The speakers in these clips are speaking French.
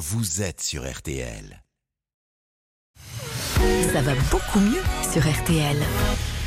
vous êtes sur RTL. Ça va beaucoup mieux sur RTL.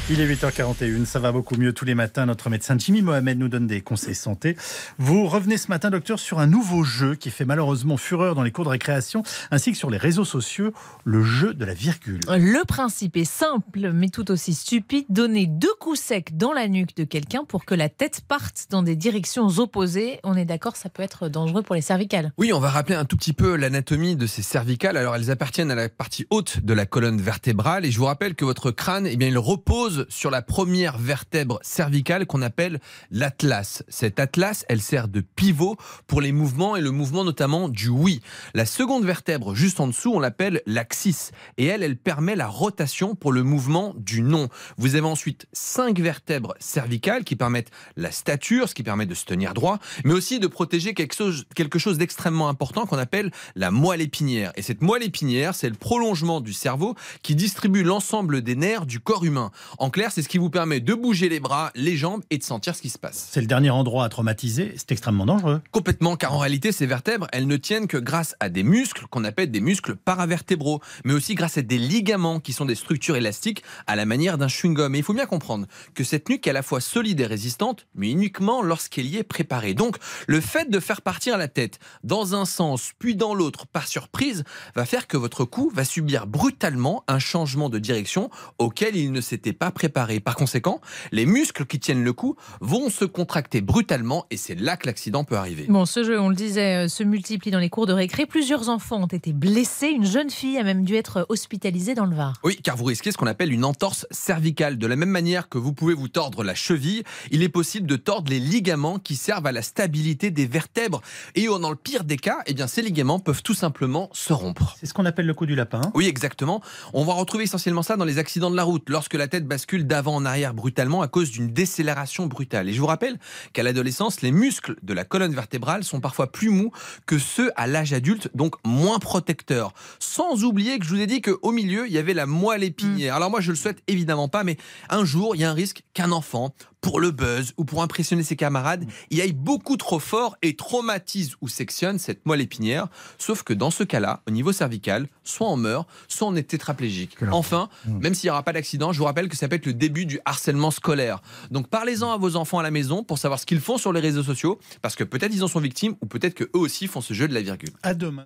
Il est 8h41, ça va beaucoup mieux tous les matins. Notre médecin Jimmy Mohamed nous donne des conseils santé. Vous revenez ce matin, docteur, sur un nouveau jeu qui fait malheureusement fureur dans les cours de récréation ainsi que sur les réseaux sociaux, le jeu de la virgule. Le principe est simple, mais tout aussi stupide. Donner deux coups secs dans la nuque de quelqu'un pour que la tête parte dans des directions opposées. On est d'accord, ça peut être dangereux pour les cervicales. Oui, on va rappeler un tout petit peu l'anatomie de ces cervicales. Alors, elles appartiennent à la partie haute de la colonne vertébrale. Et je vous rappelle que votre crâne, eh bien, il repose sur la première vertèbre cervicale qu'on appelle l'atlas. Cette atlas, elle sert de pivot pour les mouvements et le mouvement notamment du oui. La seconde vertèbre juste en dessous, on l'appelle l'axis et elle, elle permet la rotation pour le mouvement du non. Vous avez ensuite cinq vertèbres cervicales qui permettent la stature, ce qui permet de se tenir droit, mais aussi de protéger quelque chose, d'extrêmement important qu'on appelle la moelle épinière. Et cette moelle épinière, c'est le prolongement du cerveau qui distribue l'ensemble des nerfs du corps humain. En clair, c'est ce qui vous permet de bouger les bras, les jambes et de sentir ce qui se passe. C'est le dernier endroit à traumatiser, c'est extrêmement dangereux. Complètement, car en réalité, ces vertèbres, elles ne tiennent que grâce à des muscles qu'on appelle des muscles paravertébraux, mais aussi grâce à des ligaments qui sont des structures élastiques à la manière d'un chewing-gum. Et il faut bien comprendre que cette nuque est à la fois solide et résistante, mais uniquement lorsqu'elle y est préparée. Donc, le fait de faire partir la tête dans un sens puis dans l'autre par surprise va faire que votre cou va subir brutalement un changement de direction auquel il ne s'était pas préparé. Par conséquent, les muscles qui tiennent le cou vont se contracter brutalement et c'est là que l'accident peut arriver. Bon, ce jeu, on le disait, euh, se multiplie dans les cours de récré. Plusieurs enfants ont été blessés. Une jeune fille a même dû être hospitalisée dans le Var. Oui, car vous risquez ce qu'on appelle une entorse cervicale. De la même manière que vous pouvez vous tordre la cheville, il est possible de tordre les ligaments qui servent à la stabilité des vertèbres. Et dans le pire des cas, eh bien, ces ligaments peuvent tout simplement se rompre. C'est ce qu'on appelle le coup du lapin. Oui, exactement. On va retrouver essentiellement ça dans les accidents de la route, lorsque la tête bascule d'avant en arrière brutalement à cause d'une décélération brutale. Et je vous rappelle qu'à l'adolescence, les muscles de la colonne vertébrale sont parfois plus mous que ceux à l'âge adulte, donc moins protecteurs. Sans oublier que je vous ai dit qu'au milieu, il y avait la moelle épinière. Alors moi, je le souhaite évidemment pas, mais un jour, il y a un risque qu'un enfant pour le buzz ou pour impressionner ses camarades, il aille beaucoup trop fort et traumatise ou sectionne cette moelle épinière. Sauf que dans ce cas-là, au niveau cervical, soit on meurt, soit on est tétraplégique. Enfin, même s'il n'y aura pas d'accident, je vous rappelle que ça peut être le début du harcèlement scolaire. Donc parlez-en à vos enfants à la maison pour savoir ce qu'ils font sur les réseaux sociaux, parce que peut-être ils en sont victimes ou peut-être que eux aussi font ce jeu de la virgule. À demain.